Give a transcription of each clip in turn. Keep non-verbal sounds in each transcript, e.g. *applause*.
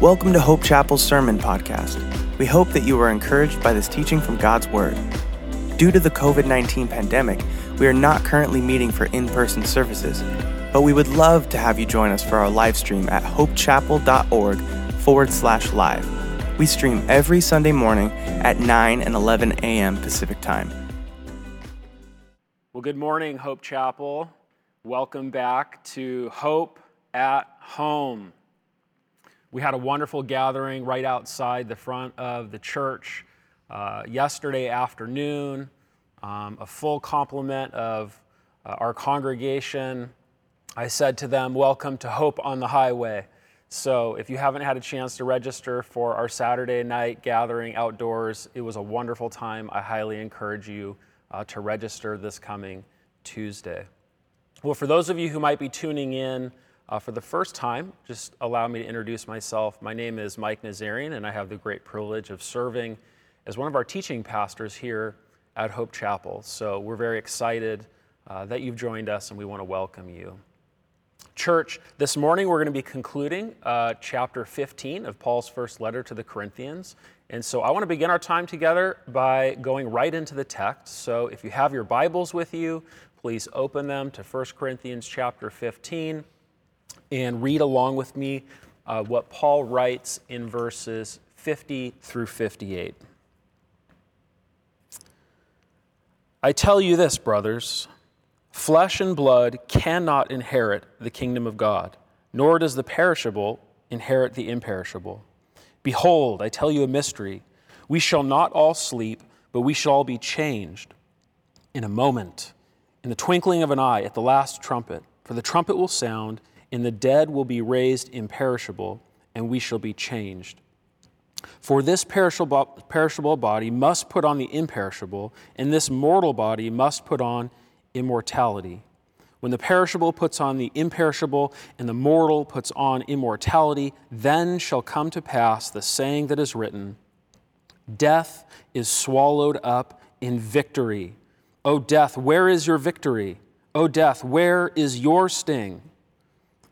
Welcome to Hope Chapel's Sermon Podcast. We hope that you are encouraged by this teaching from God's Word. Due to the COVID 19 pandemic, we are not currently meeting for in person services, but we would love to have you join us for our live stream at hopechapel.org forward slash live. We stream every Sunday morning at 9 and 11 a.m. Pacific Time. Well, good morning, Hope Chapel. Welcome back to Hope at Home. We had a wonderful gathering right outside the front of the church uh, yesterday afternoon. Um, a full complement of uh, our congregation. I said to them, Welcome to Hope on the Highway. So, if you haven't had a chance to register for our Saturday night gathering outdoors, it was a wonderful time. I highly encourage you uh, to register this coming Tuesday. Well, for those of you who might be tuning in, uh, for the first time, just allow me to introduce myself. My name is Mike Nazarian, and I have the great privilege of serving as one of our teaching pastors here at Hope Chapel. So we're very excited uh, that you've joined us, and we want to welcome you. Church, this morning we're going to be concluding uh, chapter 15 of Paul's first letter to the Corinthians. And so I want to begin our time together by going right into the text. So if you have your Bibles with you, please open them to 1 Corinthians chapter 15 and read along with me uh, what Paul writes in verses 50 through 58. I tell you this, brothers flesh and blood cannot inherit the kingdom of God, nor does the perishable inherit the imperishable. Behold, I tell you a mystery. We shall not all sleep, but we shall all be changed in a moment, in the twinkling of an eye, at the last trumpet. For the trumpet will sound and the dead will be raised imperishable, and we shall be changed. For this perishable, perishable body must put on the imperishable, and this mortal body must put on immortality. When the perishable puts on the imperishable, and the mortal puts on immortality, then shall come to pass the saying that is written Death is swallowed up in victory. O death, where is your victory? O death, where is your sting?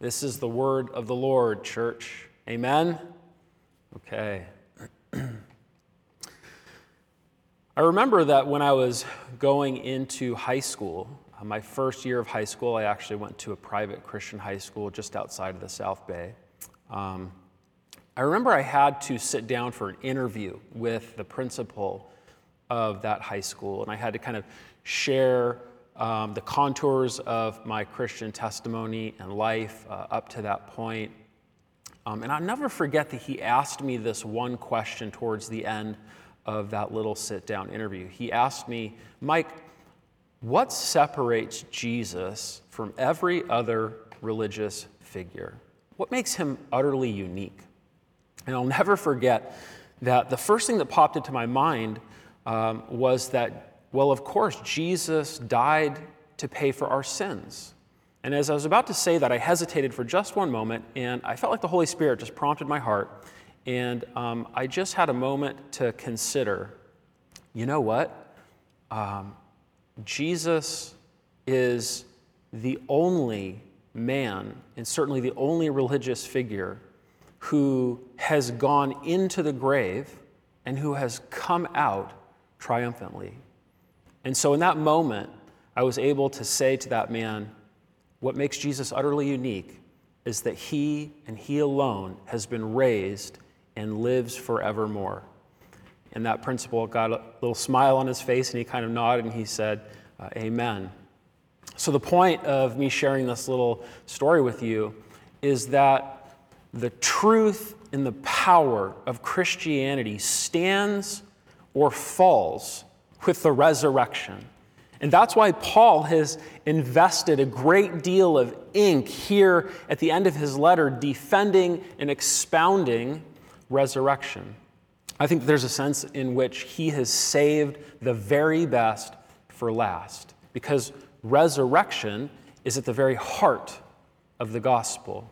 This is the word of the Lord, church. Amen? Okay. *clears throat* I remember that when I was going into high school, uh, my first year of high school, I actually went to a private Christian high school just outside of the South Bay. Um, I remember I had to sit down for an interview with the principal of that high school, and I had to kind of share um, the contours of my Christian testimony and life uh, up to that point. Um, and I'll never forget that he asked me this one question towards the end of that little sit down interview. He asked me, Mike, what separates Jesus from every other religious figure? What makes him utterly unique? And I'll never forget that the first thing that popped into my mind um, was that well, of course, Jesus died to pay for our sins. And as I was about to say that, I hesitated for just one moment, and I felt like the Holy Spirit just prompted my heart. And um, I just had a moment to consider you know what? Um, Jesus is the only man, and certainly the only religious figure, who has gone into the grave and who has come out triumphantly. And so in that moment, I was able to say to that man, what makes Jesus utterly unique is that he and he alone has been raised and lives forevermore. And that principal got a little smile on his face and he kind of nodded and he said, uh, Amen. So, the point of me sharing this little story with you is that the truth and the power of Christianity stands or falls with the resurrection. And that's why Paul has invested a great deal of ink here at the end of his letter, defending and expounding resurrection. I think there's a sense in which he has saved the very best for last because resurrection is at the very heart of the gospel.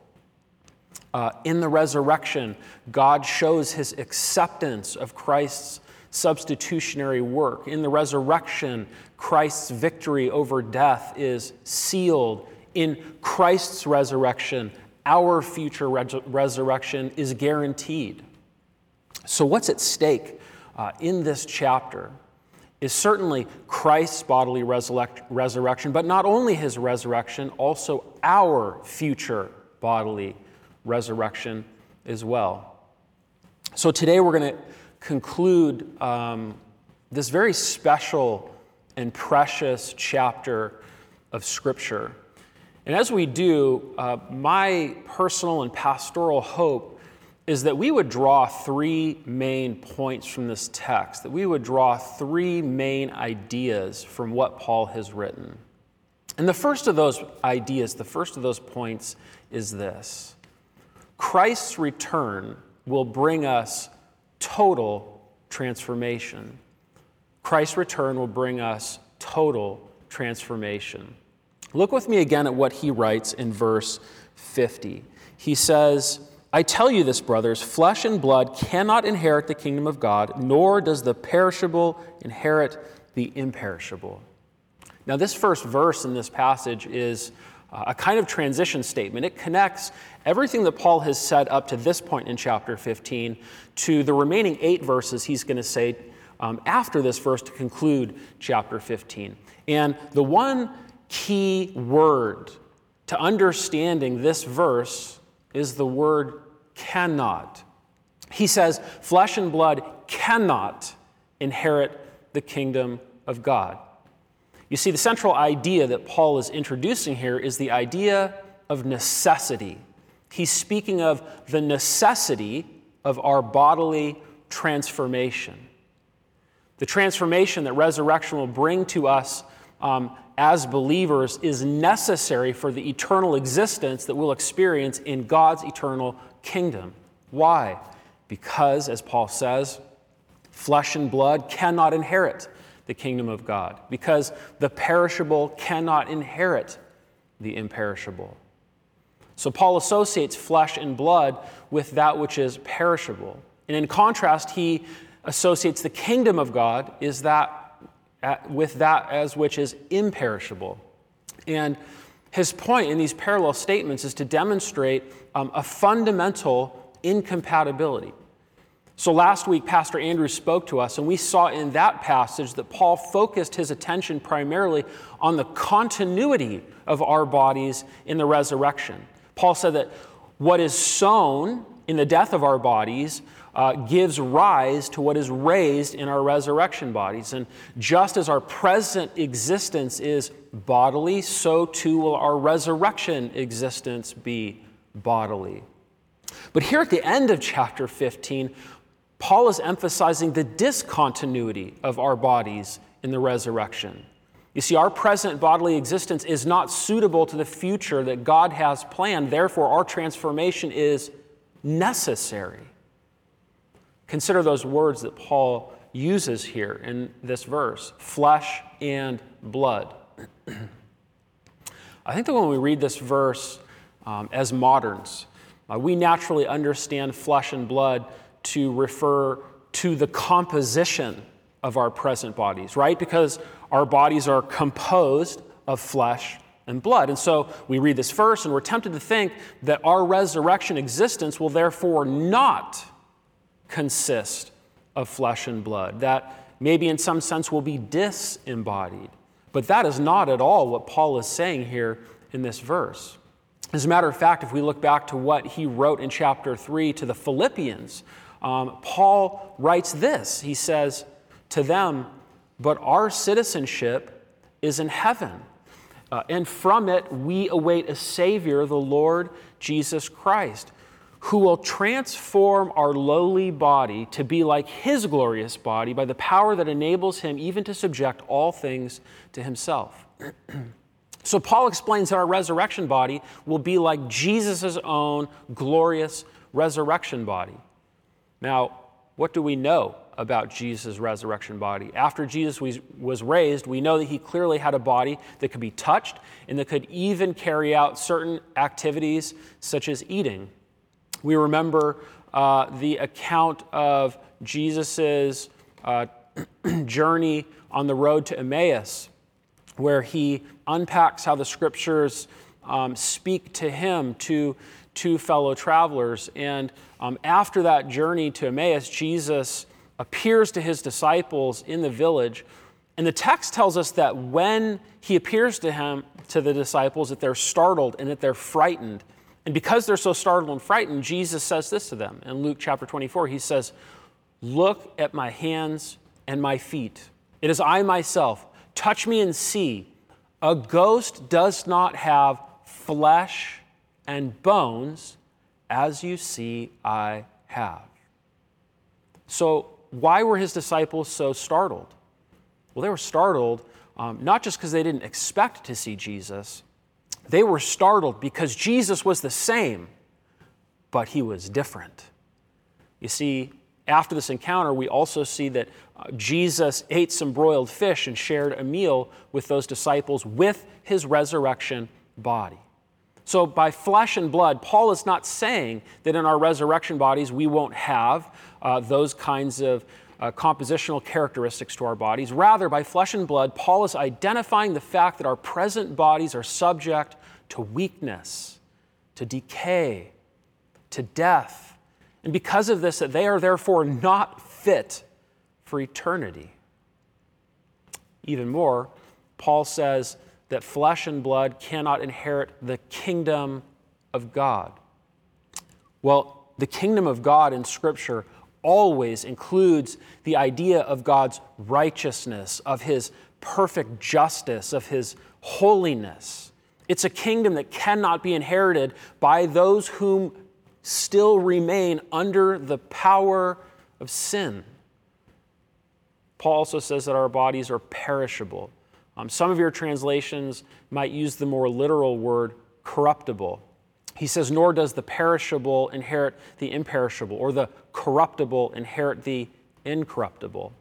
Uh, in the resurrection, God shows his acceptance of Christ's substitutionary work. In the resurrection, Christ's victory over death is sealed. In Christ's resurrection, our future res- resurrection is guaranteed. So, what's at stake uh, in this chapter is certainly Christ's bodily resurrect- resurrection, but not only his resurrection, also our future bodily resurrection as well. So, today we're going to conclude um, this very special and precious chapter of Scripture. And as we do, uh, my personal and pastoral hope is that we would draw three main points from this text, that we would draw three main ideas from what Paul has written. And the first of those ideas, the first of those points is this Christ's return will bring us total transformation. Christ's return will bring us total transformation. Look with me again at what he writes in verse 50. He says, I tell you this, brothers flesh and blood cannot inherit the kingdom of God, nor does the perishable inherit the imperishable. Now, this first verse in this passage is a kind of transition statement. It connects everything that Paul has said up to this point in chapter 15 to the remaining eight verses he's going to say um, after this verse to conclude chapter 15. And the one key word to understanding this verse is the word cannot. He says, flesh and blood cannot inherit the kingdom of God. You see, the central idea that Paul is introducing here is the idea of necessity. He's speaking of the necessity of our bodily transformation. The transformation that resurrection will bring to us um, as believers is necessary for the eternal existence that we'll experience in God's eternal kingdom. Why? Because, as Paul says, flesh and blood cannot inherit the kingdom of God, because the perishable cannot inherit the imperishable. So, Paul associates flesh and blood with that which is perishable. And in contrast, he associates the kingdom of God is that, with that as which is imperishable. And his point in these parallel statements is to demonstrate um, a fundamental incompatibility. So last week, Pastor Andrew spoke to us, and we saw in that passage that Paul focused his attention primarily on the continuity of our bodies in the resurrection. Paul said that what is sown in the death of our bodies uh, gives rise to what is raised in our resurrection bodies. And just as our present existence is bodily, so too will our resurrection existence be bodily. But here at the end of chapter 15, Paul is emphasizing the discontinuity of our bodies in the resurrection. You see, our present bodily existence is not suitable to the future that God has planned. Therefore, our transformation is necessary. Consider those words that Paul uses here in this verse flesh and blood. *clears throat* I think that when we read this verse um, as moderns, uh, we naturally understand flesh and blood to refer to the composition of our present bodies, right? Because our bodies are composed of flesh and blood. And so we read this verse and we're tempted to think that our resurrection existence will therefore not consist of flesh and blood, that maybe in some sense will be disembodied. But that is not at all what Paul is saying here in this verse. As a matter of fact, if we look back to what he wrote in chapter 3 to the Philippians, um, Paul writes this. He says to them, But our citizenship is in heaven, uh, and from it we await a Savior, the Lord Jesus Christ who will transform our lowly body to be like his glorious body by the power that enables him even to subject all things to himself. *clears throat* so, Paul explains that our resurrection body will be like Jesus' own glorious resurrection body. Now, what do we know about Jesus' resurrection body? After Jesus was, raised, we know that he clearly had a body that could be touched and that could even carry out certain activities such as eating. We remember uh, the account of Jesus' uh, *clears throat* journey on the road to Emmaus, where he unpacks how the scriptures um, speak to him, to two fellow travelers. And um, after that journey to Emmaus, Jesus appears to his disciples in the village. And the text tells us that when he appears to him, to the disciples, that they're startled and that they're frightened. And because they're so startled and frightened, Jesus says this to them in Luke chapter 24. He says, Look at my hands and my feet. It is I myself. Touch me and see. A ghost does not have flesh and bones, as you see I have. So, why were his disciples so startled? Well, they were startled um, not just because they didn't expect to see Jesus, they were startled because Jesus was the same, but he was different. You see, after this encounter, we also see that uh, Jesus ate some broiled fish and shared a meal with those disciples with his resurrection body. So, by flesh and blood, Paul is not saying that in our resurrection bodies we won't have uh, those kinds of uh, compositional characteristics to our bodies. Rather, by flesh and blood, Paul is identifying the fact that our present bodies are subject to weakness, to decay, to death. And because of this, that they are therefore not fit for eternity. Even more, Paul says that flesh and blood cannot inherit the kingdom of God. Well, the kingdom of God in Scripture always includes the idea of God's righteousness, of His perfect justice, of His holiness. It's a kingdom that cannot be inherited by those whom still remain under the power of sin. Paul also says that our bodies are perishable. Um, some of your translations might use the more literal word corruptible. He says, Nor does the perishable inherit the imperishable, or the corruptible inherit the incorruptible.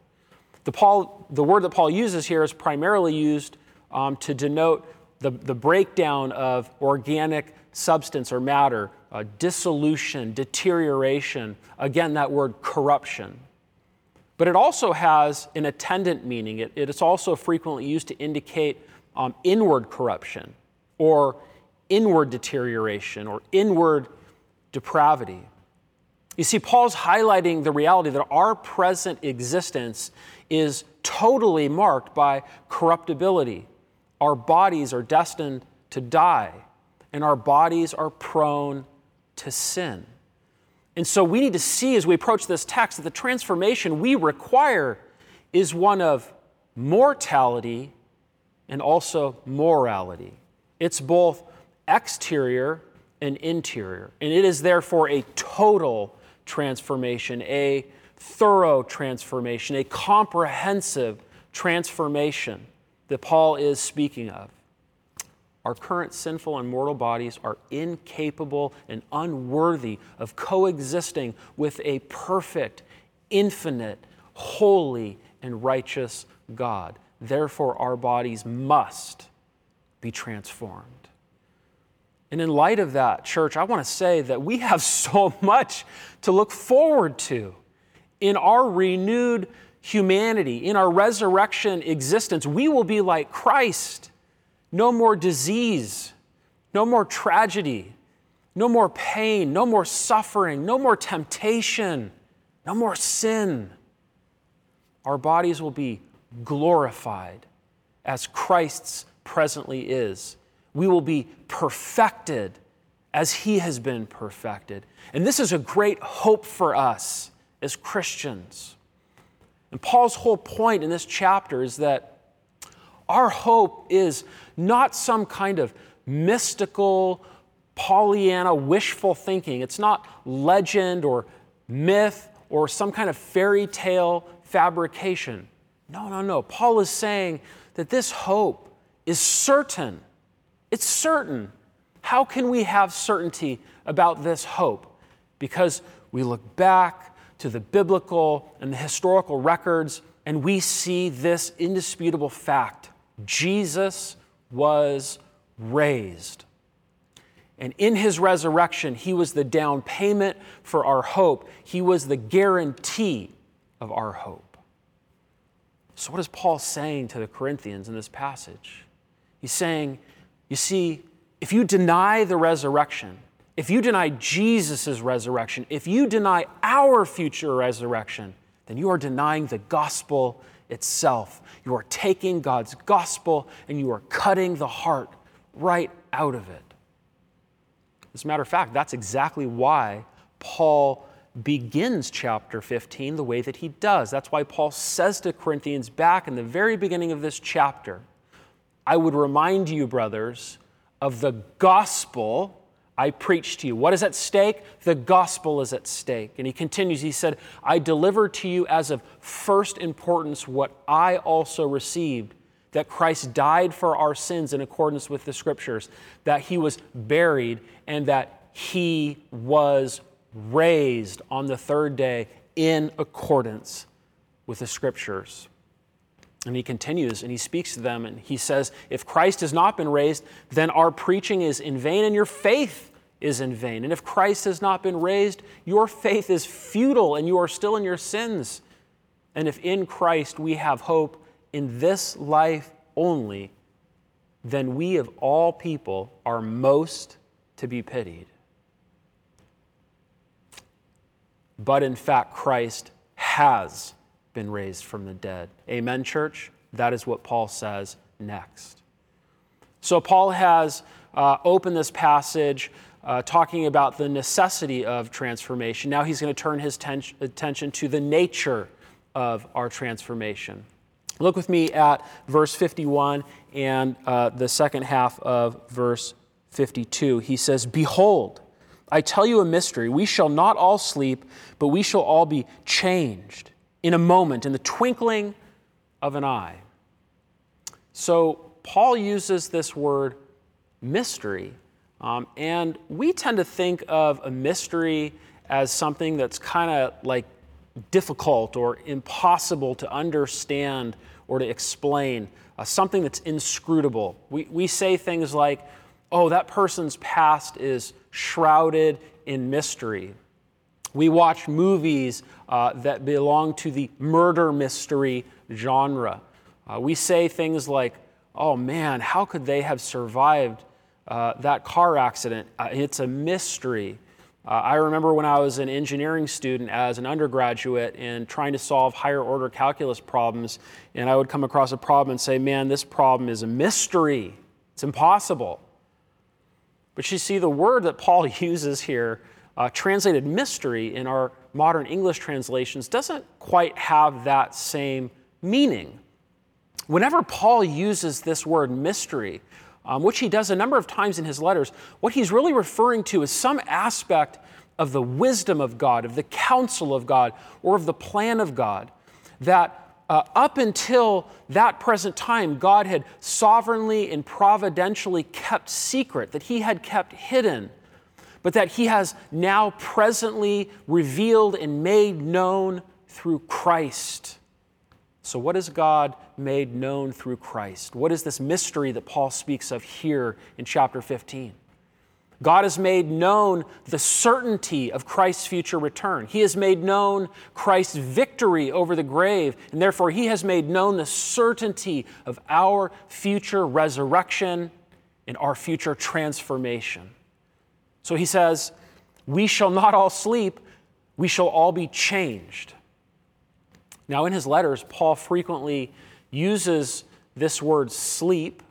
The, Paul, the word that Paul uses here is primarily used um, to denote the, the breakdown of organic substance or matter, uh, dissolution, deterioration. Again, that word corruption. But it also has an attendant meaning. It, it is also frequently used to indicate um, inward corruption or inward deterioration or inward depravity. You see, Paul's highlighting the reality that our present existence is totally marked by corruptibility. Our bodies are destined to die, and our bodies are prone to sin. And so we need to see as we approach this text that the transformation we require is one of mortality and also morality. It's both exterior and interior. And it is therefore a total transformation, a thorough transformation, a comprehensive transformation that Paul is speaking of. Our current sinful and mortal bodies are incapable and unworthy of coexisting with a perfect, infinite, holy, and righteous God. Therefore, our bodies must be transformed. And in light of that, church, I want to say that we have *laughs* so much to look forward to in our renewed humanity, in our resurrection existence. We will be like Christ no more disease, no more tragedy, no more pain, no more suffering, no more temptation, no more sin. Our bodies will be glorified as Christ's presently is. We will be perfected as He has been perfected. And this is a great hope for us as Christians. And Paul's whole point in this chapter is that our hope is not some kind of mystical, Pollyanna, wishful thinking. It's not legend or myth or some kind of fairy tale fabrication. No, no, no. Paul is saying that this hope is certain. It's certain. How can we have certainty about this hope? Because we look back to the biblical and the historical records, and we see this indisputable fact Jesus was raised. And in his resurrection, he was the down payment for our hope. He was the guarantee of our hope. So, what is Paul saying to the Corinthians in this passage? He's saying, you see, if you deny the resurrection, if you deny Jesus' resurrection, if you deny our future resurrection, then you are denying the gospel itself. You are taking God's gospel and you are cutting the heart right out of it. As a matter of fact, that's exactly why Paul begins chapter 15 the way that he does. That's why Paul says to Corinthians back in the very beginning of this chapter, I would remind you, brothers, of the gospel I preach to you. What is at stake? The gospel is at stake. And he continues, he said, I deliver to you as of first importance what I also received that Christ died for our sins in accordance with the scriptures, that he was buried, and that he was raised on the third day in accordance with the scriptures. And he continues and he speaks to them and he says, If Christ has not been raised, then our preaching is in vain and your faith is in vain. And if Christ has not been raised, your faith is futile and you are still in your sins. And if in Christ we have hope in this life only, then we of all people are most to be pitied. But in fact, Christ has been raised from the dead. Amen, church? That is what Paul says next. So, Paul has uh, opened this passage uh, talking about the necessity of transformation. Now, he's going to turn his ten- attention to the nature of our transformation. Look with me at verse 51 and uh, the second half of verse 52. He says, Behold, I tell you a mystery. We shall not all sleep, but we shall all be changed in a moment, in the twinkling of an eye. So, Paul uses this word mystery, um, and we tend to think of a mystery as something that's kind of like difficult or impossible to understand or to explain, uh, something that's inscrutable. We, we say things like, oh, that person's past is shrouded in mystery. We watch movies uh, that belong to the murder mystery genre. Uh, we say things like, oh man, how could they have survived uh, that car accident? Uh, it's a mystery. Uh, I remember when I was an engineering student as an undergraduate and trying to solve higher order calculus problems, and I would come across a problem and say, man, this problem is a mystery. It's impossible. But you see, the word that Paul *laughs* uses here, uh, translated mystery in our modern English translations, doesn't quite have that same meaning. Whenever Paul uses this word mystery, um, which he does a number of times in his letters, what he's really referring to is some aspect of the wisdom of God, of the counsel of God, or of the plan of God that uh, up until that present time, God had sovereignly and providentially kept secret, that He had kept hidden, but that He has now presently revealed and made known through Christ. So, what is God made known through Christ? What is this mystery that Paul speaks of here in chapter 15? God has made known the certainty of Christ's future return. He has made known Christ's victory over the grave, and therefore He has made known the certainty of our future resurrection and our future transformation. So He says, We shall not all sleep, we shall all be changed. Now, in his letters, Paul frequently uses this word sleep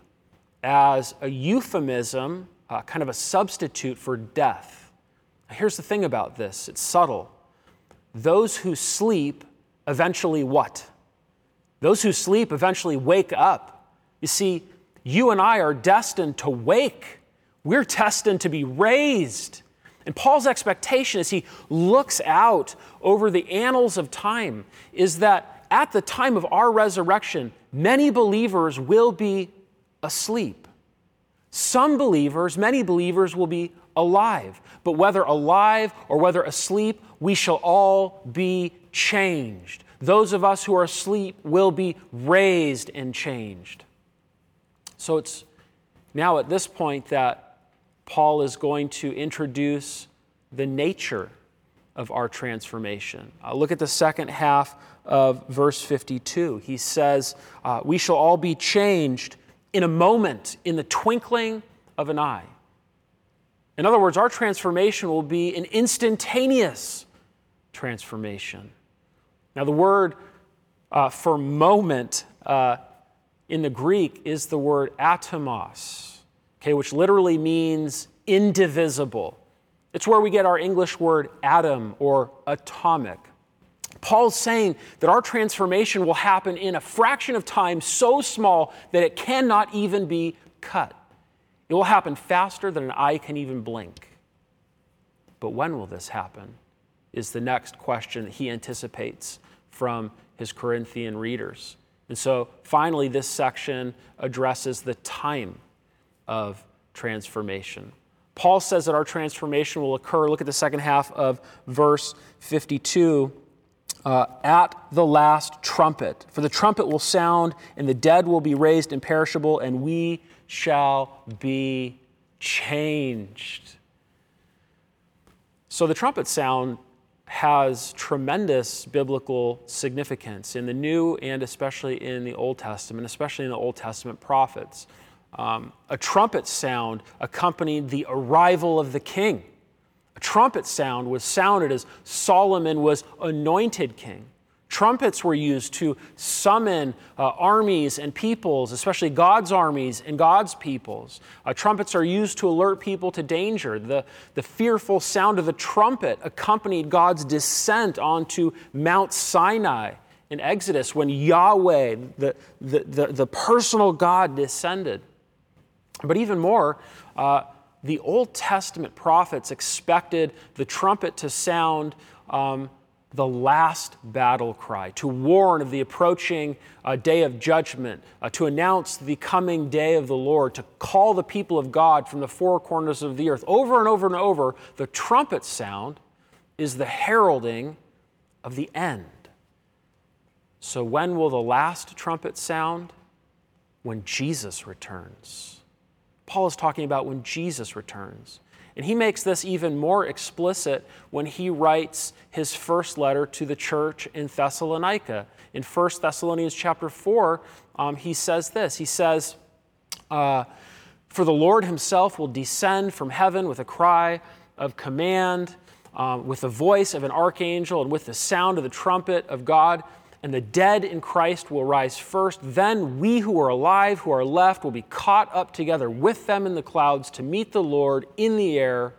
as a euphemism, uh, kind of a substitute for death. Here's the thing about this it's subtle. Those who sleep eventually what? Those who sleep eventually wake up. You see, you and I are destined to wake. We're destined to be raised. And Paul's expectation as he looks out over the annals of time is that at the time of our resurrection, many believers will be asleep. Some believers, many believers, will be alive. But whether alive or whether asleep, we shall all be changed. Those of us who are asleep will be raised and changed. So it's now at this point that Paul is going to introduce the nature of our transformation. Uh, look at the second half of verse 52. He says, uh, We shall all be changed in a moment, in the twinkling of an eye. In other words, our transformation will be an instantaneous transformation. Now, the word uh, for moment uh, in the Greek is the word atomos, okay, which literally means indivisible. It's where we get our English word atom or atomic. Paul's saying that our transformation will happen in a fraction of time so small that it cannot even be cut. It will happen faster than an eye can even blink. But when will this happen? Is the next question that he anticipates from his Corinthian readers. And so finally, this section addresses the time of transformation. Paul says that our transformation will occur, look at the second half of verse 52 uh, at the last trumpet. For the trumpet will sound, and the dead will be raised imperishable, and we shall be changed. So the trumpet sound has tremendous biblical significance in the New and especially in the Old Testament, especially in the Old Testament prophets. Um, a trumpet sound accompanied the arrival of the king. A trumpet sound was sounded as Solomon was anointed king. Trumpets were used to summon uh, armies and peoples, especially God's armies and God's peoples. Uh, trumpets are used to alert people to danger. The, the fearful sound of the trumpet accompanied God's descent onto Mount Sinai in Exodus when Yahweh, the, the, the, the personal God, descended. But even more, uh, the Old Testament prophets expected the trumpet to sound um, the last battle cry, to warn of the approaching uh, day of judgment, uh, to announce the coming day of the Lord, to call the people of God from the four corners of the earth. Over and over and over, the trumpet sound is the heralding of the end. So, when will the last trumpet sound? When Jesus returns. Paul is talking about when Jesus returns. And he makes this even more explicit when he writes his first letter to the church in Thessalonica. In 1 Thessalonians chapter 4, um, he says this He says, uh, For the Lord himself will descend from heaven with a cry of command, um, with the voice of an archangel, and with the sound of the trumpet of God and the dead in Christ will rise first. Then we who are alive, who are left, will be caught up together with them in the clouds to meet the Lord in the air,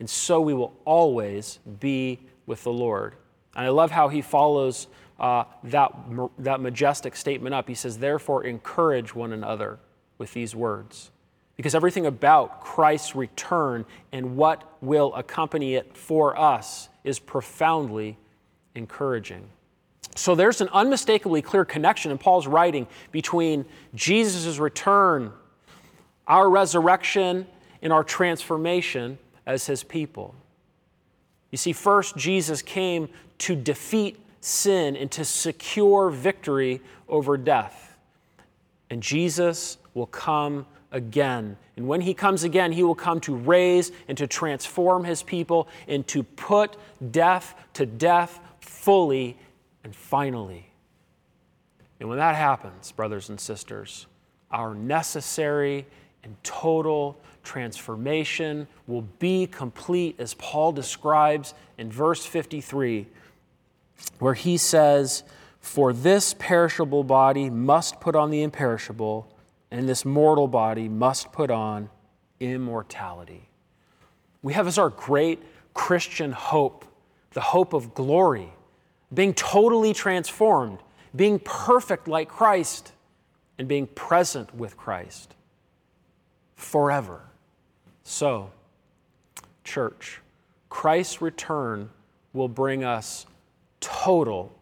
and so we will always be with the Lord. And I love how he follows uh, that, that majestic statement up. He says, Therefore, encourage one another with these words. Because everything about Christ's return and what will accompany it for us is profoundly encouraging. So there's an unmistakably clear connection in Paul's writing between Jesus' return, our resurrection, and our transformation as his people. You see, first, Jesus came to defeat sin and to secure victory over death. And Jesus will come again. And when he comes again, he will come to raise and to transform his people and to put death to death fully and finally, and when that happens, brothers and sisters, our necessary and total transformation will be complete, as Paul describes in verse 53, where he says, For this perishable body must put on the imperishable, and this mortal body must put on immortality. We have as our great Christian hope the hope of glory being totally transformed, being perfect like Christ, and being present with Christ forever. So, church, Christ's return will bring us total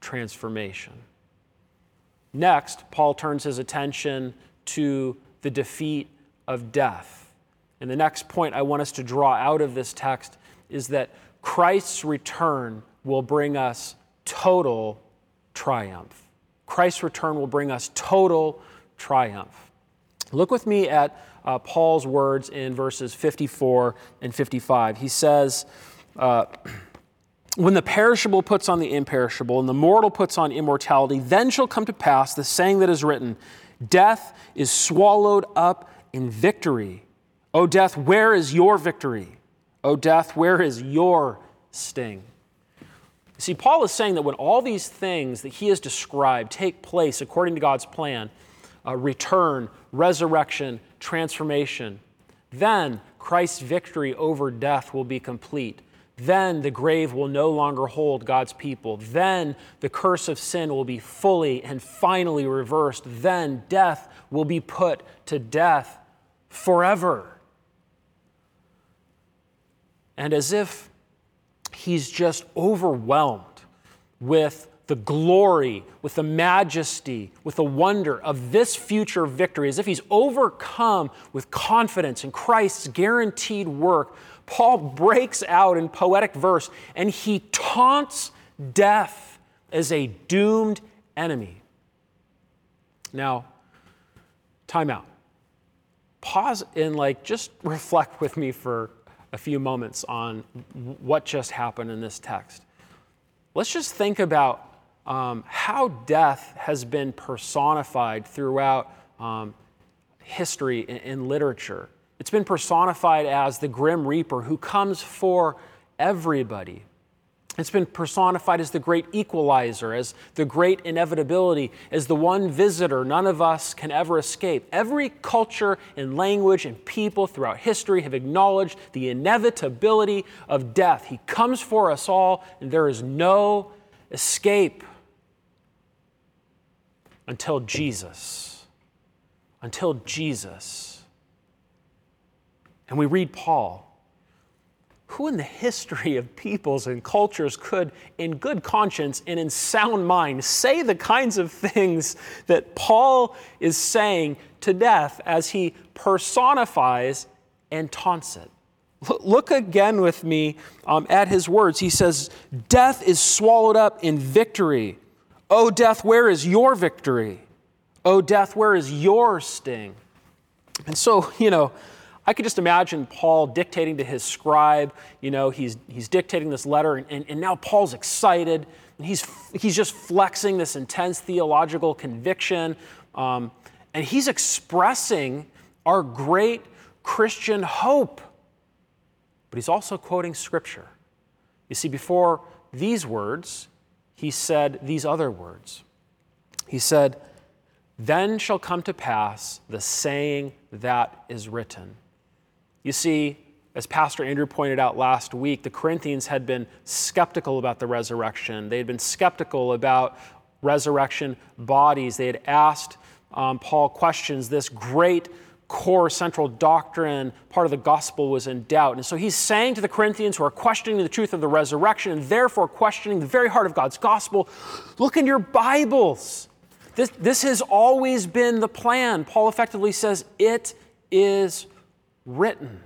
transformation. Next, Paul turns his attention to the defeat of death. And the next point I want us to draw out of this text is that Christ's return will bring us total triumph. Christ's return will bring us total triumph. Look with me at uh, Paul's words in verses 54 and 55. He says, uh, *clears throat* When the perishable puts on the imperishable, and the mortal puts on immortality, then shall come to pass the saying that is written Death is swallowed up in victory. O death, where is your victory? O death, where is your sting? See, Paul is saying that when all these things that he has described take place according to God's plan uh, return, resurrection, transformation then Christ's victory over death will be complete. Then the grave will no longer hold God's people. Then the curse of sin will be fully and finally reversed. Then death will be put to death forever. And as if he's just overwhelmed with the glory, with the majesty, with the wonder of this future victory, as if he's overcome with confidence in Christ's guaranteed work, Paul breaks out in poetic verse and he taunts death as a doomed enemy. Now, time out. Pause and like just *laughs* reflect with me for a few moments on what just happened in this text. Let's just think about um, how death has been personified throughout um, history and, and literature. It's been personified as the grim reaper who comes for everybody. It's been personified as the great equalizer, as the great inevitability, as the one visitor none of us can ever escape. Every culture and language and people throughout history have acknowledged the inevitability of death. He comes for us all, and there is no escape until Jesus. Until Jesus. And we read Paul who in the history of peoples and cultures could, in good conscience and in sound mind, say the kinds of things that Paul is saying to death as he personifies and taunts it? Look again with me um, at his words. He says, Death is swallowed up in victory. O death, where is your victory? O death, where is your sting? And so, you know, I could just imagine Paul dictating to his scribe, you know, he's, he's dictating this letter, and, and, and now Paul's excited, and he's, he's just flexing this intense theological conviction, um, and he's expressing our great Christian hope. But he's also quoting Scripture. You see, before these words, he said these other words. He said, Then shall come to pass the saying that is written. You see, as Pastor Andrew pointed out last week, the Corinthians had been skeptical about the resurrection. They had been skeptical about resurrection bodies. They had asked um, Paul questions. This great core central doctrine, part of the gospel, was in doubt. And so he's saying to the Corinthians who are questioning the truth of the resurrection and therefore questioning the very heart of God's gospel look in your Bibles. This, this has always been the plan. Paul effectively says, It is written.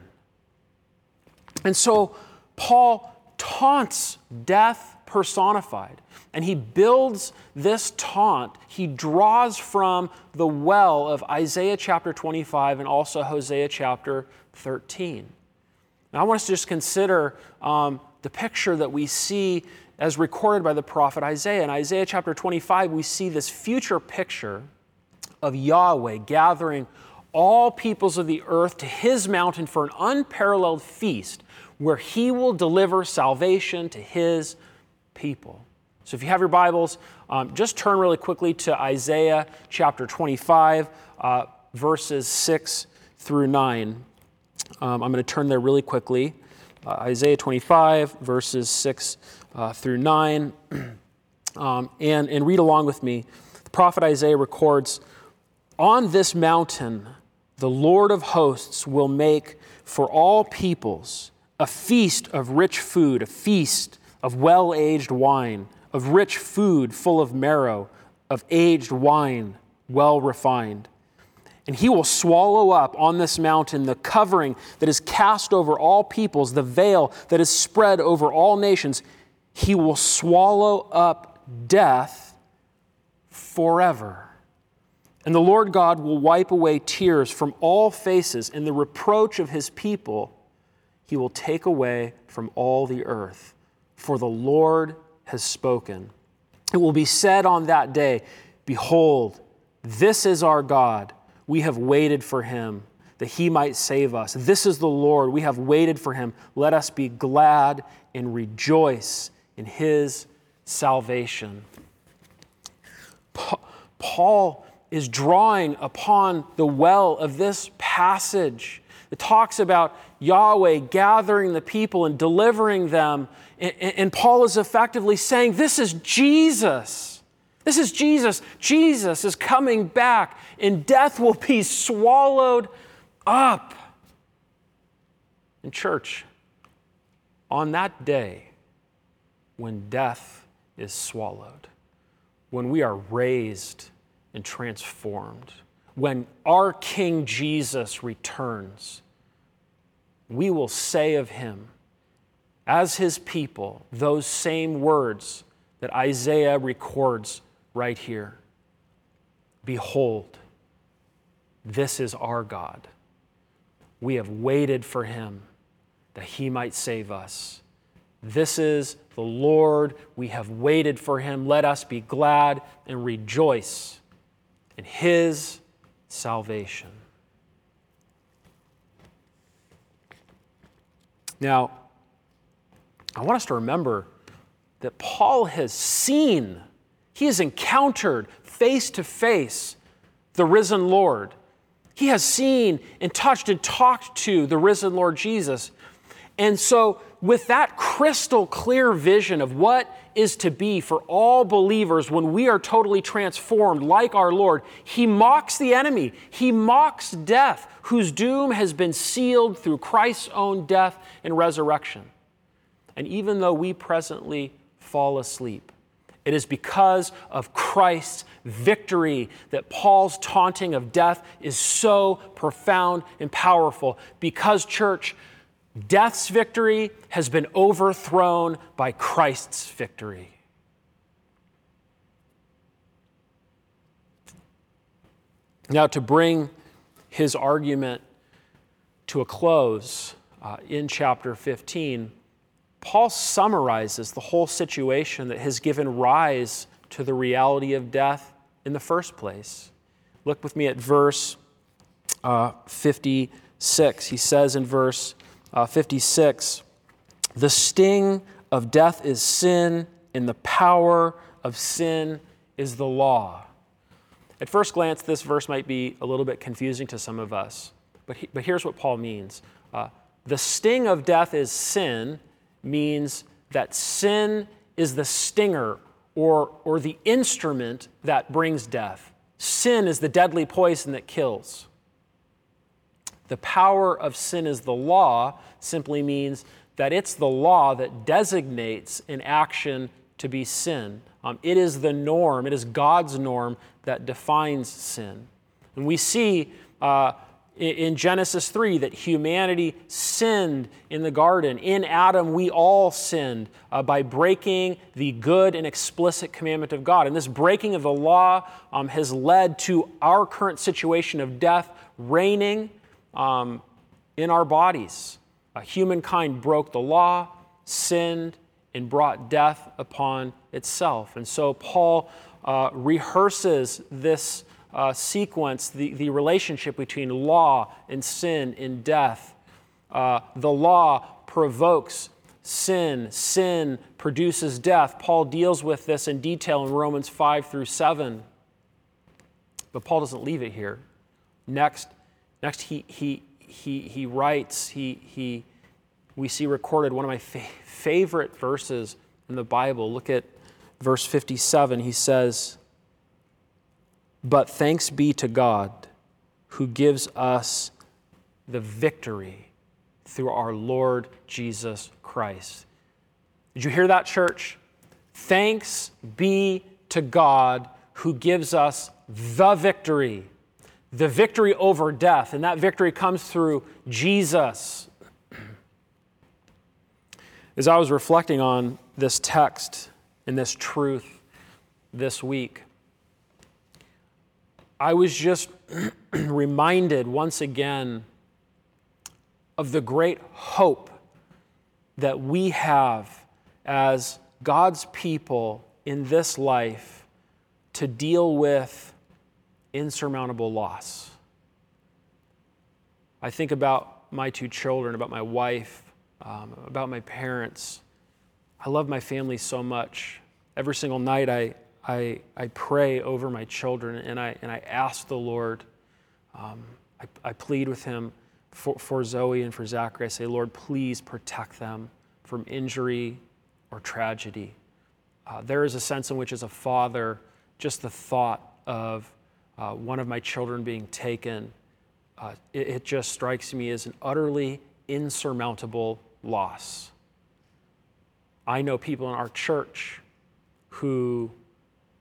And so Paul taunts death personified. And he builds this taunt, he draws from the well of Isaiah chapter 25 and also Hosea chapter 13. Now, I want us to just consider um, the picture that we see as recorded by the prophet Isaiah. In Isaiah chapter 25, we see this future picture of Yahweh gathering all peoples of the earth to his mountain for an unparalleled feast where he will deliver salvation to his people. So if you have your Bibles, um, just turn really quickly to Isaiah chapter 25, uh, verses 6 through 9. Um, I'm going to turn there really quickly. Uh, Isaiah 25, verses 6 uh, through 9. *clears throat* um, and, and read along with me. The prophet Isaiah records On this mountain, the Lord of hosts will make for all peoples a feast of rich food, a feast of well aged wine, of rich food full of marrow, of aged wine well refined. And he will swallow up on this mountain the covering that is cast over all peoples, the veil that is spread over all nations. He will swallow up death forever. And the Lord God will wipe away tears from all faces, and the reproach of his people he will take away from all the earth. For the Lord has spoken. It will be said on that day Behold, this is our God. We have waited for him that he might save us. This is the Lord. We have waited for him. Let us be glad and rejoice in his salvation. Paul is drawing upon the well of this passage. It talks about Yahweh gathering the people and delivering them. And, Paul is effectively saying, This is Jesus. This is Jesus. Jesus is coming back, and death will be swallowed up. In church, on that day, when death is swallowed, when we are raised and transformed, when our King Jesus returns, we will say of him, as his people, those same words that Isaiah records right here Behold, this is our God. We have waited for him that he might save us. This is the Lord. We have waited for him. Let us be glad and rejoice his salvation. Now, I want us to remember that Paul has seen, he has encountered face to face the risen Lord. He has seen and touched and talked to the risen Lord Jesus. And so, with that crystal clear vision of what is to be for all believers when we are totally transformed like our Lord, he mocks the enemy. He mocks death, whose doom has been sealed through Christ's own death and resurrection. And even though we presently fall asleep, it is because of Christ's victory that Paul's taunting of death is so profound and powerful. Because, church, Death's victory has been overthrown by Christ's victory. Now, to bring his argument to a close uh, in chapter 15, Paul summarizes the whole situation that has given rise to the reality of death in the first place. Look with me at verse uh, 56. He says in verse uh, 56 The sting of death is sin, and the power of sin is the law. At first glance, this verse might be a little bit confusing to some of us, but, he, but here's what Paul means. Uh, the sting of death is sin means that sin is the stinger or, or the instrument that brings death. Sin is the deadly poison that kills. The power of sin is the law simply means that it's the law that designates an action to be sin. Um, it is the norm, it is God's norm that defines sin. And we see uh, in Genesis 3 that humanity sinned in the garden. In Adam, we all sinned uh, by breaking the good and explicit commandment of God. And this breaking of the law um, has led to our current situation of death reigning um, in our bodies. Humankind broke the law, sinned, and brought death upon itself. And so Paul uh, rehearses this uh, sequence, the, the relationship between law and sin and death. Uh, the law provokes sin, sin produces death. Paul deals with this in detail in Romans 5 through 7. But Paul doesn't leave it here. Next, Next, he, he, he, he writes, he, he, we see recorded one of my fa- favorite verses in the Bible. Look at verse 57. He says, But thanks be to God who gives us the victory through our Lord Jesus Christ. Did you hear that, church? Thanks be to God who gives us the victory the victory over death, and that victory comes through Jesus. As I was reflecting on this text and this truth this week, I was just *clears throat* reminded once again of the great hope that we have as God's people in this life to deal with insurmountable loss. I think about my two children, about my wife, um, about my parents. I love my family so much. Every single night I, I, I pray over my children and I, and I ask the Lord, um, I, I plead with Him for, for Zoe and for Zachary. I say, Lord, please protect them from injury or tragedy. Uh, there is a sense in which, as a father, just the thought of uh, one of my children being taken, uh, it, it just strikes me as an utterly insurmountable loss. I know people in our church who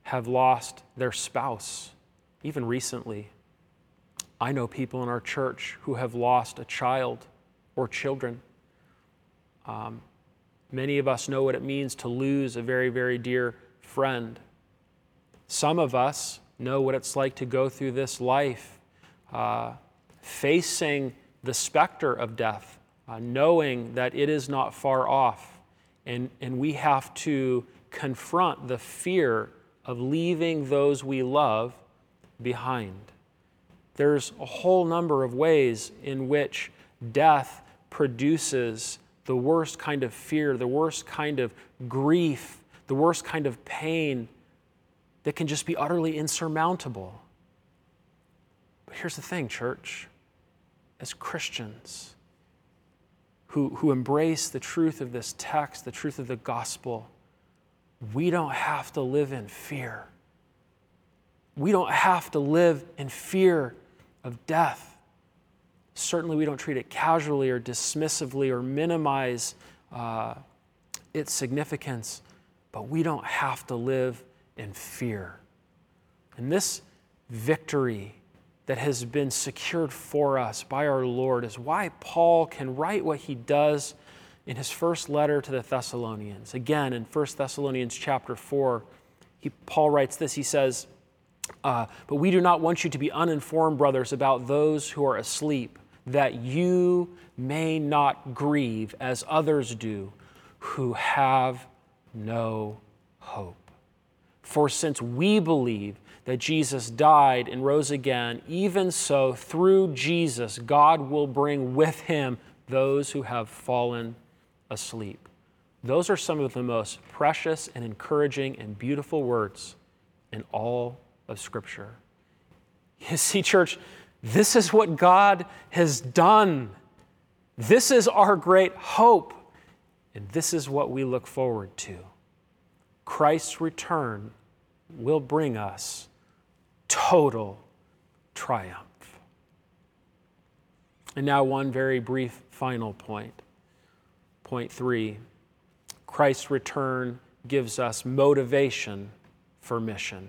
have lost their spouse, even recently. I know people in our church who have lost a child or children. Um, many of us know what it means to lose a very, very dear friend. Some of us know what it's like to go through this life uh, facing the specter of death, uh, knowing that it is not far off. And, and we have to confront the fear of leaving those we love behind. There's a whole number of ways in which death produces the worst kind of fear, the worst kind of grief, the worst kind of pain that can just be utterly insurmountable. But here's the thing, church. As Christians who, who embrace the truth of this text, the truth of the gospel, we don't have to live in fear. We don't have to live in fear of death. Certainly, we don't treat it casually or dismissively or minimize uh, its significance, but we don't have to live in fear. And this victory that has been secured for us by our Lord is why Paul can write what he does in his first letter to the Thessalonians. Again, in 1 Thessalonians chapter 4, he, Paul writes this. He says, uh, But we do not want you to be uninformed, brothers, about those who are asleep, that you may not grieve as others do who have no hope. For since we believe that Jesus died and rose again, even so, through Jesus, God will bring with him those who have fallen asleep. Those are some of the most precious and encouraging and beautiful words in all of Scripture. You see, church, this is what God has done. This is our great hope, and this is what we look forward to. Christ's return will bring us total triumph. And now, one very brief final point. Point three Christ's return gives us motivation for mission.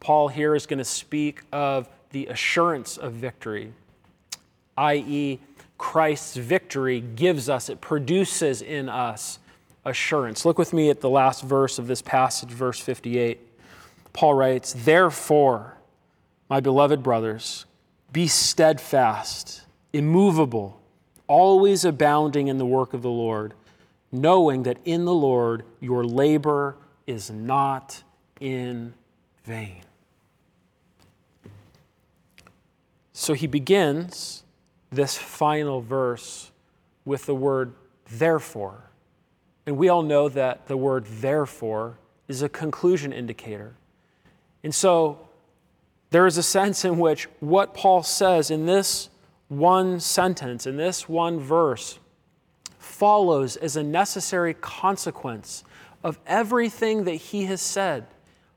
Paul here is going to speak of the assurance of victory, i.e., Christ's victory gives us, it produces in us assurance. Look with me at the last verse of this passage, verse 58. Paul writes, Therefore, my beloved brothers, be steadfast, immovable, always abounding in the work of the Lord, knowing that in the Lord your labor is not in vain. So he begins this final verse with the word therefore. And we all know that the word therefore is a conclusion indicator. And so there is a sense in which what Paul says in this one sentence, in this one verse, follows as a necessary consequence of everything that he has said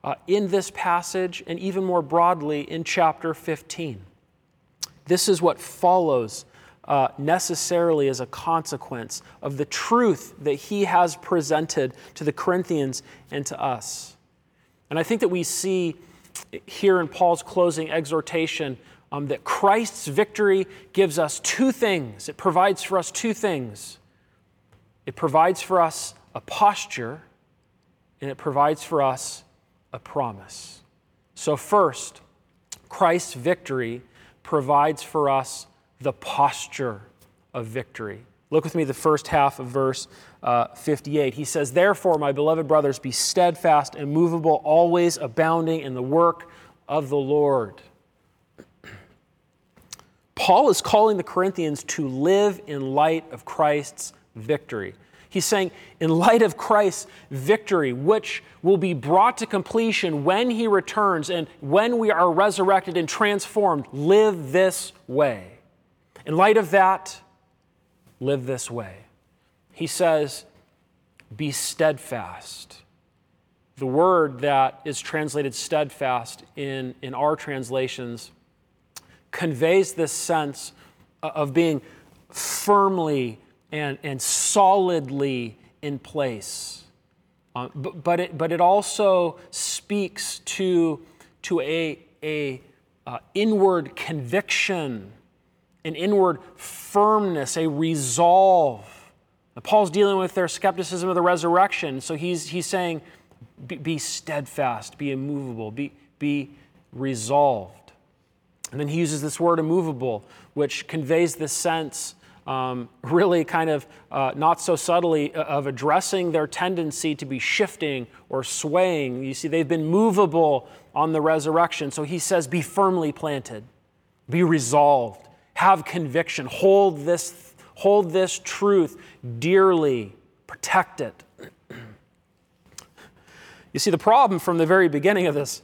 uh, in this passage and even more broadly in chapter 15. This is what follows uh, necessarily as a consequence of the truth that he has presented to the Corinthians and to us. And I think that we see here in Paul's closing exhortation um, that Christ's victory gives us two things. It provides for us two things. It provides for us a posture, and it provides for us a promise. So, first, Christ's victory provides for us the posture of victory. Look with me the first half of verse uh, 58. He says, Therefore, my beloved brothers, be steadfast, immovable, always abounding in the work of the Lord. Paul is calling the Corinthians to live in light of Christ's victory. He's saying, in light of Christ's victory, which will be brought to completion when he returns and when we are resurrected and transformed, live this way. In light of that, live this way. He says, be steadfast. The word that is translated steadfast in, in our translations conveys this sense of being firmly and, and solidly in place. Uh, but, but, it, but it also speaks to, to a, a uh, inward conviction, an inward firmness, a resolve. Now, Paul's dealing with their skepticism of the resurrection, so he's, he's saying, be, be steadfast, be immovable, be, be resolved. And then he uses this word immovable, which conveys the sense um, really kind of uh, not so subtly uh, of addressing their tendency to be shifting or swaying. You see, they've been movable on the resurrection. So he says, be firmly planted, be resolved, have conviction, hold this, hold this truth dearly, protect it. you see, the problem from the very beginning of this,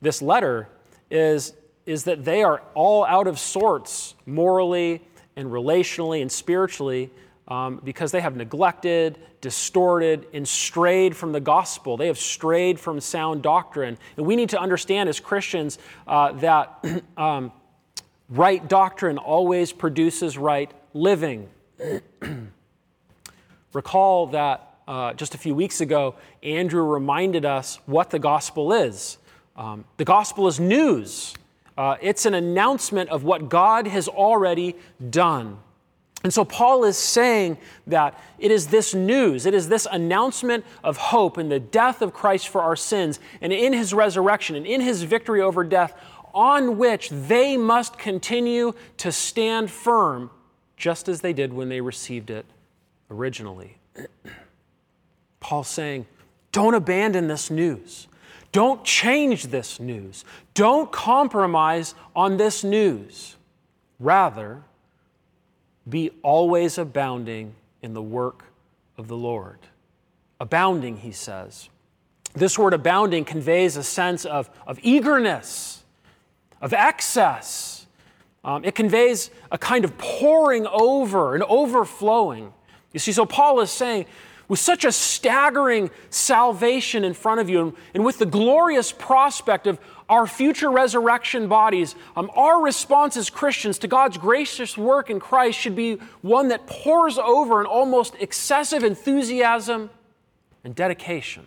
this letter is, is that they are all out of sorts morally and relationally and spiritually um, because they have neglected, distorted, and strayed from the gospel. They have strayed from sound doctrine. And we need to understand as Christians uh, that *clears throat* um, right doctrine always produces right living. *clears throat* Recall that uh, just a few weeks ago, Andrew reminded us what the gospel is. Um, the gospel is news. Uh, it's an announcement of what God has already done. And so Paul is saying that it is this news, it is this announcement of hope in the death of Christ for our sins and in his resurrection and in his victory over death, on which they must continue to stand firm, just as they did when they received it originally. *clears throat* Paul's saying, don't abandon this news. Don't change this news. Don't compromise on this news. Rather, be always abounding in the work of the Lord. Abounding, he says. This word abounding conveys a sense of, of eagerness, of excess. Um, it conveys a kind of pouring over, an overflowing. You see, so Paul is saying, with such a staggering salvation in front of you, and, and with the glorious prospect of our future resurrection bodies, um, our response as Christians to God's gracious work in Christ should be one that pours over an almost excessive enthusiasm and dedication.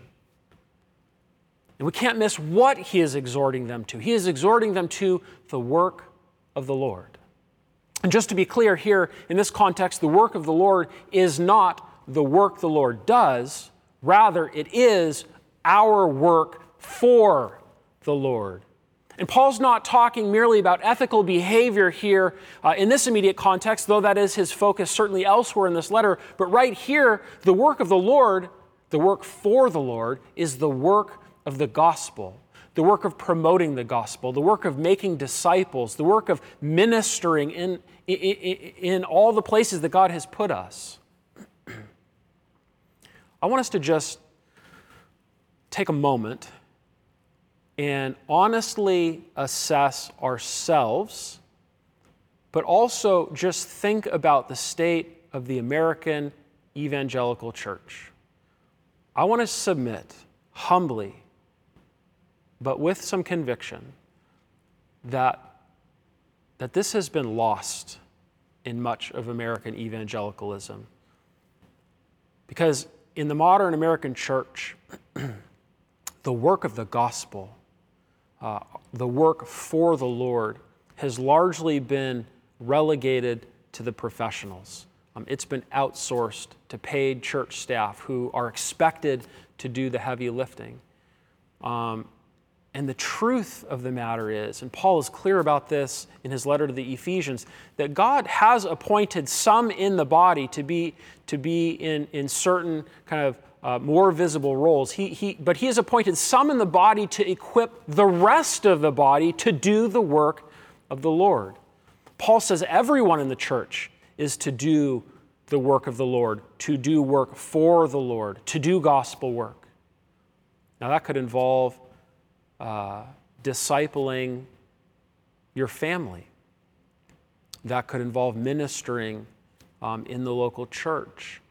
And we can't miss what he is exhorting them to. He is exhorting them to the work of the Lord. And just to be clear here, in this context, the work of the Lord is not the work the Lord does, rather, it is our work for the Lord. And Paul's not talking merely about ethical behavior here uh, in this immediate context, though that is his focus certainly elsewhere in this letter. But right here, the work of the Lord, the work for the Lord, is the work of the gospel, the work of promoting the gospel, the work of making disciples, the work of ministering in, in, in all the places that God has put us. *clears throat* I want us to just take a moment and honestly assess ourselves, but also just think about the state of the American evangelical church. I want to submit humbly, but with some conviction, that, that this has been lost in much of American evangelicalism. Because in the modern American church, *clears throat* the work of the gospel, uh, the work for the Lord has largely been relegated to the professionals. Um, it's been outsourced to paid church staff who are expected to do the heavy lifting. Um, and the truth of the matter is, and Paul is clear about this in his letter to the Ephesians, that God has appointed some in the body to be, to be in, in certain kind of uh, more visible roles. He, he, but he has appointed some in the body to equip the rest of the body to do the work of the Lord. Paul says everyone in the church is to do the work of the Lord, to do work for the Lord, to do gospel work. Now, that could involve uh, discipling your family, that could involve ministering um, in the local church.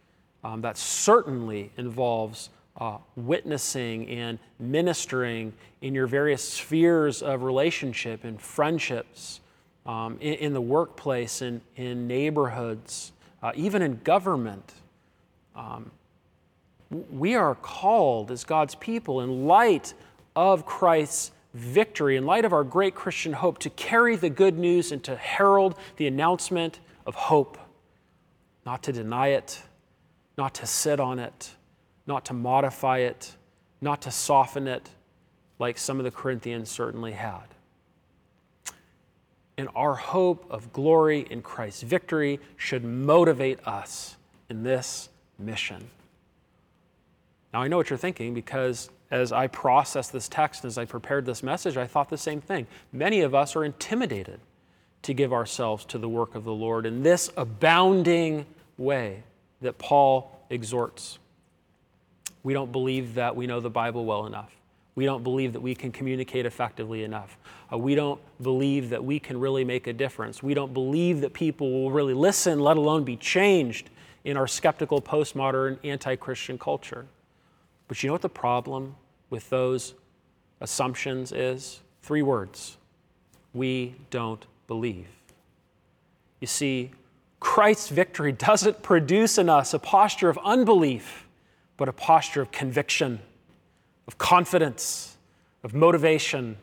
Um, that certainly involves uh, witnessing and ministering in your various spheres of relationship and friendships, um, in, in, the workplace, in, in neighborhoods, uh, even in government. Um, we are called as God's people in light of Christ's victory, in light of our great Christian hope, to carry the good news and to herald the announcement of hope, not to deny it, not to sit on it, not to modify it, not to soften it, like some of the Corinthians certainly had. And our hope of glory in Christ's victory should motivate us in this mission. Now, I know what you're thinking because as I processed this text, as I prepared this message, I thought the same thing. Many of us are intimidated to give ourselves to the work of the Lord in this abounding way that Paul exhorts. We don't believe that we know the Bible well enough. We don't believe that we can communicate effectively enough. Uh, we don't believe that we can really make a difference. We don't believe that people will really listen, let alone be changed in our skeptical, postmodern, anti Christian culture. But you know what the problem with those assumptions is? Three words we don't believe. You see, Christ's victory doesn't produce in us a posture of unbelief but a posture of conviction, of confidence, of motivation.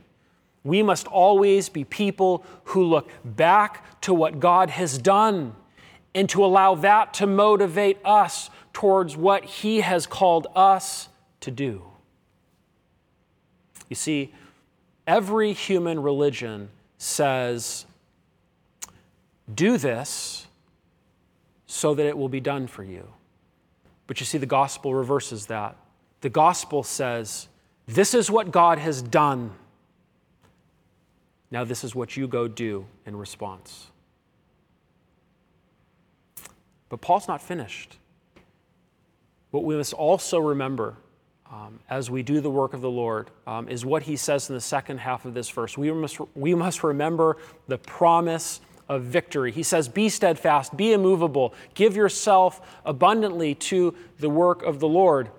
We must always be people who look back to what God has done and to allow that to motivate us towards what He has called us to do. You see, every human religion says, do this so that it will be done for you. But you see, the gospel reverses that. The gospel says, This is what God has done. Now, this is what you go do in response. But Paul's not finished. What we must also remember um, as we do the work of the Lord um, is what he says in the second half of this verse. We must, we must remember the promise of victory. He says, Be steadfast, be immovable, give yourself abundantly to the work of the Lord.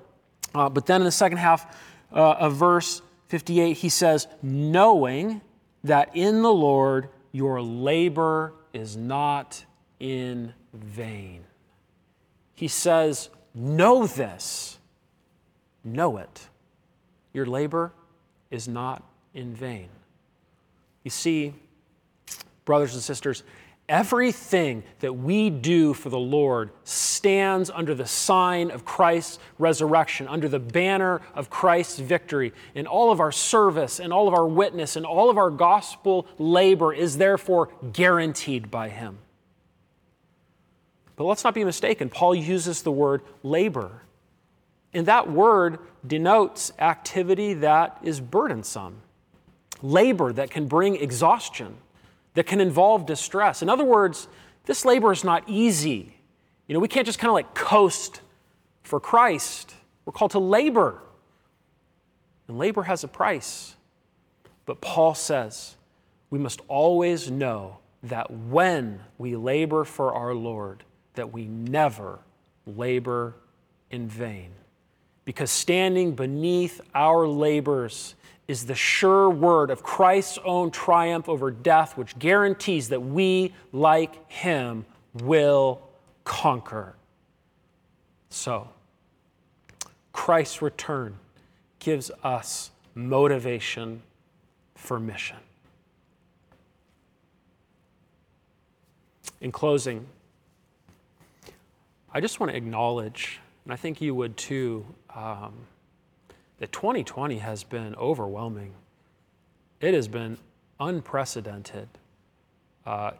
Uh, but then in the second half uh, of verse 58, he says, Knowing that in the Lord your labor is not in vain. He says, Know this, know it. Your labor is not in vain. You see, brothers and sisters, everything that we do for the Lord stands under the sign of Christ's resurrection, under the banner of Christ's victory. And all of our service and all of our witness and all of our gospel labor is therefore guaranteed by Him. But let's not be mistaken. Paul uses the word labor. And that word denotes activity that is burdensome, labor that can bring exhaustion that can involve distress. In other words, this labor is not easy. You know, we can't just kind of like coast for Christ. We're called to labor. And labor has a price. But Paul says we must always know that when we labor for our Lord, that we never labor in vain. Because standing beneath our labors is the sure word of Christ's own triumph over death, which guarantees that we, like him, will conquer. So, Christ's return gives us motivation for mission. In closing, I just want to acknowledge, and I think you would too, um, that 2020 has been overwhelming. It has been unprecedented. Uh,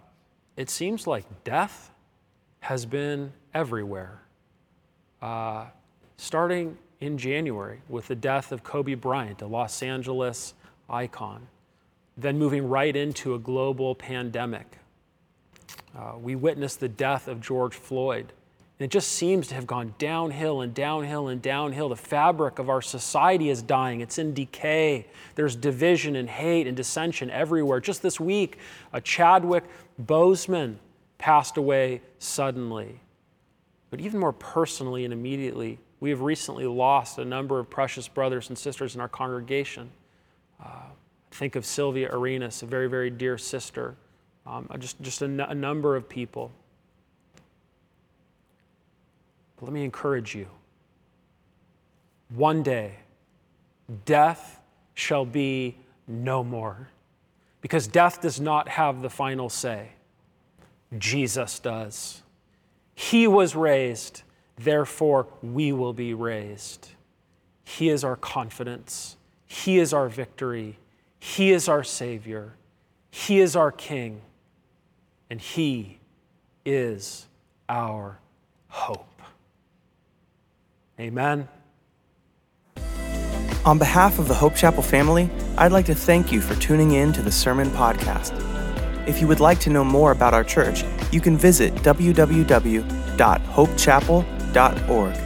it seems like death has been everywhere. Uh, starting in January with the death of Kobe Bryant, a Los Angeles icon, then moving right into a global pandemic. Uh, we witnessed the death of George Floyd and it just seems to have gone downhill and downhill and downhill. The fabric of our society is dying, it's in decay. There's division and hate and dissension everywhere. Just this week, a Chadwick Bozeman passed away suddenly. But even more personally and immediately, we have recently lost a number of precious brothers and sisters in our congregation. Uh, think of Sylvia Arenas, a very, very dear sister, um, just, just a, n- a number of people. But let me encourage you. One day, death shall be no more. Because death does not have the final say, Jesus does. He was raised, therefore, we will be raised. He is our confidence, He is our victory, He is our Savior, He is our King, and He is our hope. Amen. On behalf of the Hope Chapel family, I'd like to thank you for tuning in to the Sermon Podcast. If you would like to know more about our church, you can visit www.hopechapel.org.